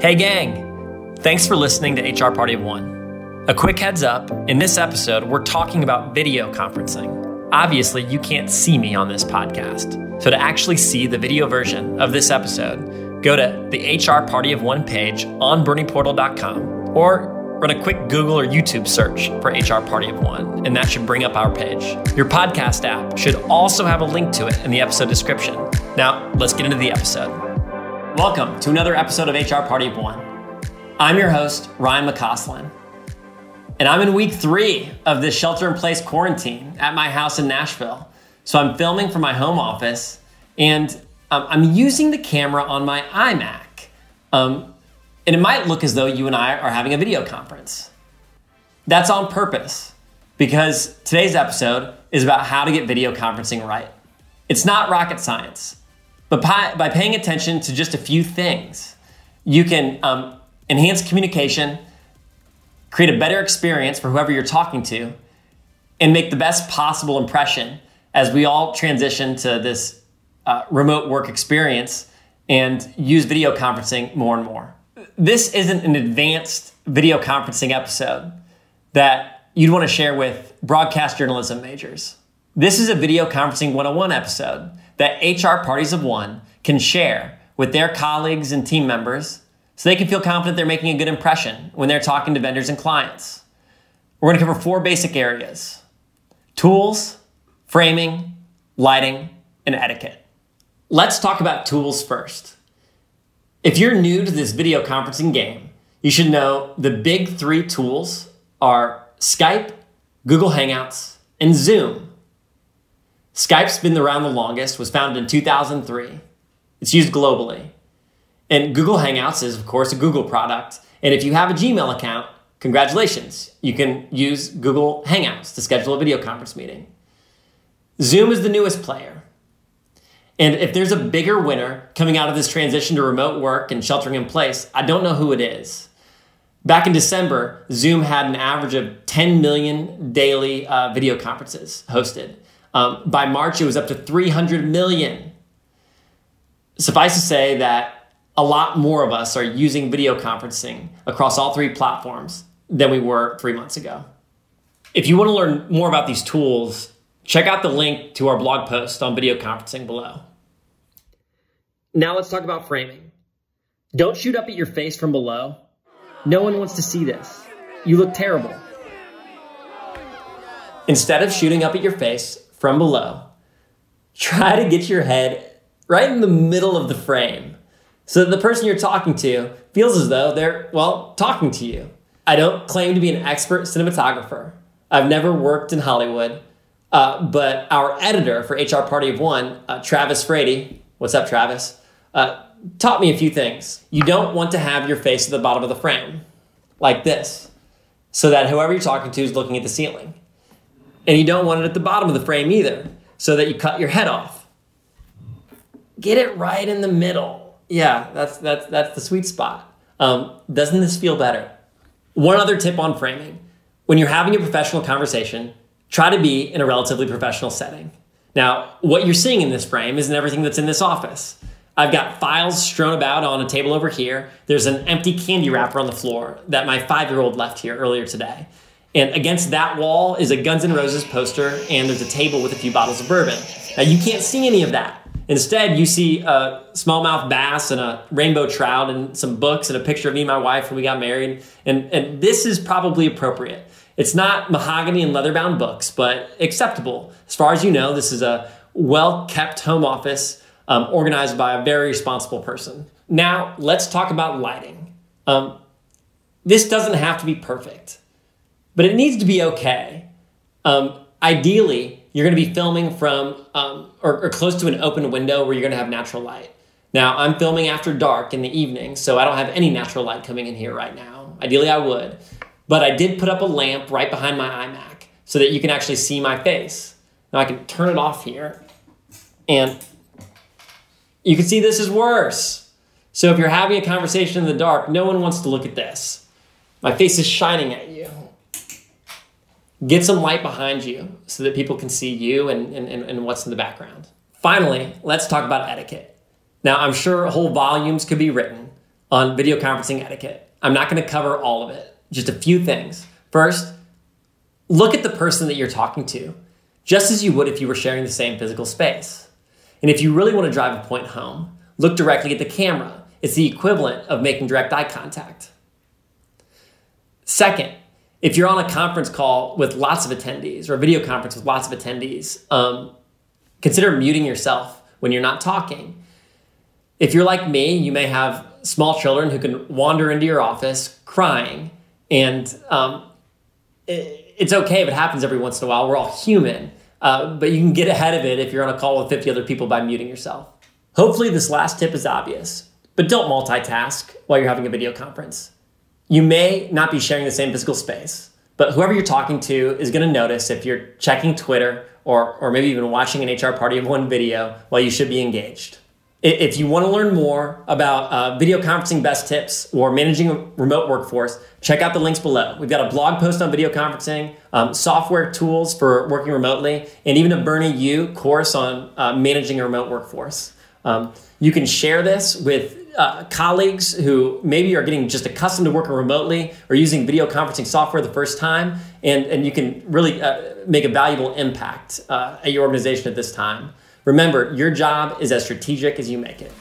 Hey, gang! Thanks for listening to HR Party of One. A quick heads up in this episode, we're talking about video conferencing. Obviously, you can't see me on this podcast. So, to actually see the video version of this episode, go to the HR Party of One page on bernieportal.com or run a quick Google or YouTube search for HR Party of One, and that should bring up our page. Your podcast app should also have a link to it in the episode description. Now, let's get into the episode. Welcome to another episode of HR Party of One. I'm your host, Ryan McCausland, and I'm in week three of this shelter in place quarantine at my house in Nashville. So I'm filming from my home office, and um, I'm using the camera on my iMac. Um, and it might look as though you and I are having a video conference. That's on purpose because today's episode is about how to get video conferencing right. It's not rocket science. But by, by paying attention to just a few things, you can um, enhance communication, create a better experience for whoever you're talking to, and make the best possible impression as we all transition to this uh, remote work experience and use video conferencing more and more. This isn't an advanced video conferencing episode that you'd want to share with broadcast journalism majors. This is a video conferencing 101 episode that HR parties of one can share with their colleagues and team members so they can feel confident they're making a good impression when they're talking to vendors and clients. We're going to cover four basic areas tools, framing, lighting, and etiquette. Let's talk about tools first. If you're new to this video conferencing game, you should know the big three tools are Skype, Google Hangouts, and Zoom. Skype's been around the longest, was founded in 2003. It's used globally. And Google Hangouts is, of course, a Google product. And if you have a Gmail account, congratulations, you can use Google Hangouts to schedule a video conference meeting. Zoom is the newest player. And if there's a bigger winner coming out of this transition to remote work and sheltering in place, I don't know who it is. Back in December, Zoom had an average of 10 million daily uh, video conferences hosted. Um, by March, it was up to 300 million. Suffice to say that a lot more of us are using video conferencing across all three platforms than we were three months ago. If you want to learn more about these tools, check out the link to our blog post on video conferencing below. Now let's talk about framing. Don't shoot up at your face from below. No one wants to see this. You look terrible. Instead of shooting up at your face, from below. Try to get your head right in the middle of the frame so that the person you're talking to feels as though they're, well, talking to you. I don't claim to be an expert cinematographer. I've never worked in Hollywood, uh, but our editor for HR Party of One, uh, Travis Frady, what's up, Travis, uh, taught me a few things. You don't want to have your face at the bottom of the frame, like this, so that whoever you're talking to is looking at the ceiling. And you don't want it at the bottom of the frame either, so that you cut your head off. Get it right in the middle. Yeah, that's that's that's the sweet spot. Um, doesn't this feel better? One other tip on framing: when you're having a professional conversation, try to be in a relatively professional setting. Now, what you're seeing in this frame isn't everything that's in this office. I've got files strewn about on a table over here. There's an empty candy wrapper on the floor that my five year old left here earlier today. And against that wall is a Guns N' Roses poster, and there's a table with a few bottles of bourbon. Now, you can't see any of that. Instead, you see a smallmouth bass and a rainbow trout and some books and a picture of me and my wife when we got married. And, and this is probably appropriate. It's not mahogany and leather bound books, but acceptable. As far as you know, this is a well kept home office um, organized by a very responsible person. Now, let's talk about lighting. Um, this doesn't have to be perfect but it needs to be okay. Um, ideally, you're going to be filming from um, or, or close to an open window where you're going to have natural light. Now, I'm filming after dark in the evening, so I don't have any natural light coming in here right now. Ideally, I would. But I did put up a lamp right behind my iMac so that you can actually see my face. Now I can turn it off here, and you can see this is worse. So if you're having a conversation in the dark, no one wants to look at this. My face is shining at you get some light behind you so that people can see you and, and, and what's in the background. Finally, let's talk about etiquette. Now, I'm sure whole volumes could be written on video conferencing etiquette. I'm not going to cover all of it, just a few things. First, look at the person that you're talking to, just as you would if you were sharing the same physical space. And if you really want to drive a point home, look directly at the camera. It's the equivalent of making direct eye contact. Second, if you're on a conference call with lots of attendees or a video conference with lots of attendees, um, consider muting yourself when you're not talking. If you're like me, you may have small children who can wander into your office crying, and um, it, it's okay if it happens every once in a while. We're all human, uh, but you can get ahead of it if you're on a call with 50 other people by muting yourself. Hopefully, this last tip is obvious, but don't multitask while you're having a video conference. You may not be sharing the same physical space, but whoever you're talking to is going to notice if you're checking Twitter or, or maybe even watching an HR Party of One video while you should be engaged. If you want to learn more about uh, video conferencing best tips or managing a remote workforce, check out the links below. We've got a blog post on video conferencing, um, software tools for working remotely, and even a Bernie U course on uh, managing a remote workforce. Um, you can share this with uh, colleagues who maybe are getting just accustomed to working remotely or using video conferencing software the first time, and, and you can really uh, make a valuable impact uh, at your organization at this time. Remember, your job is as strategic as you make it.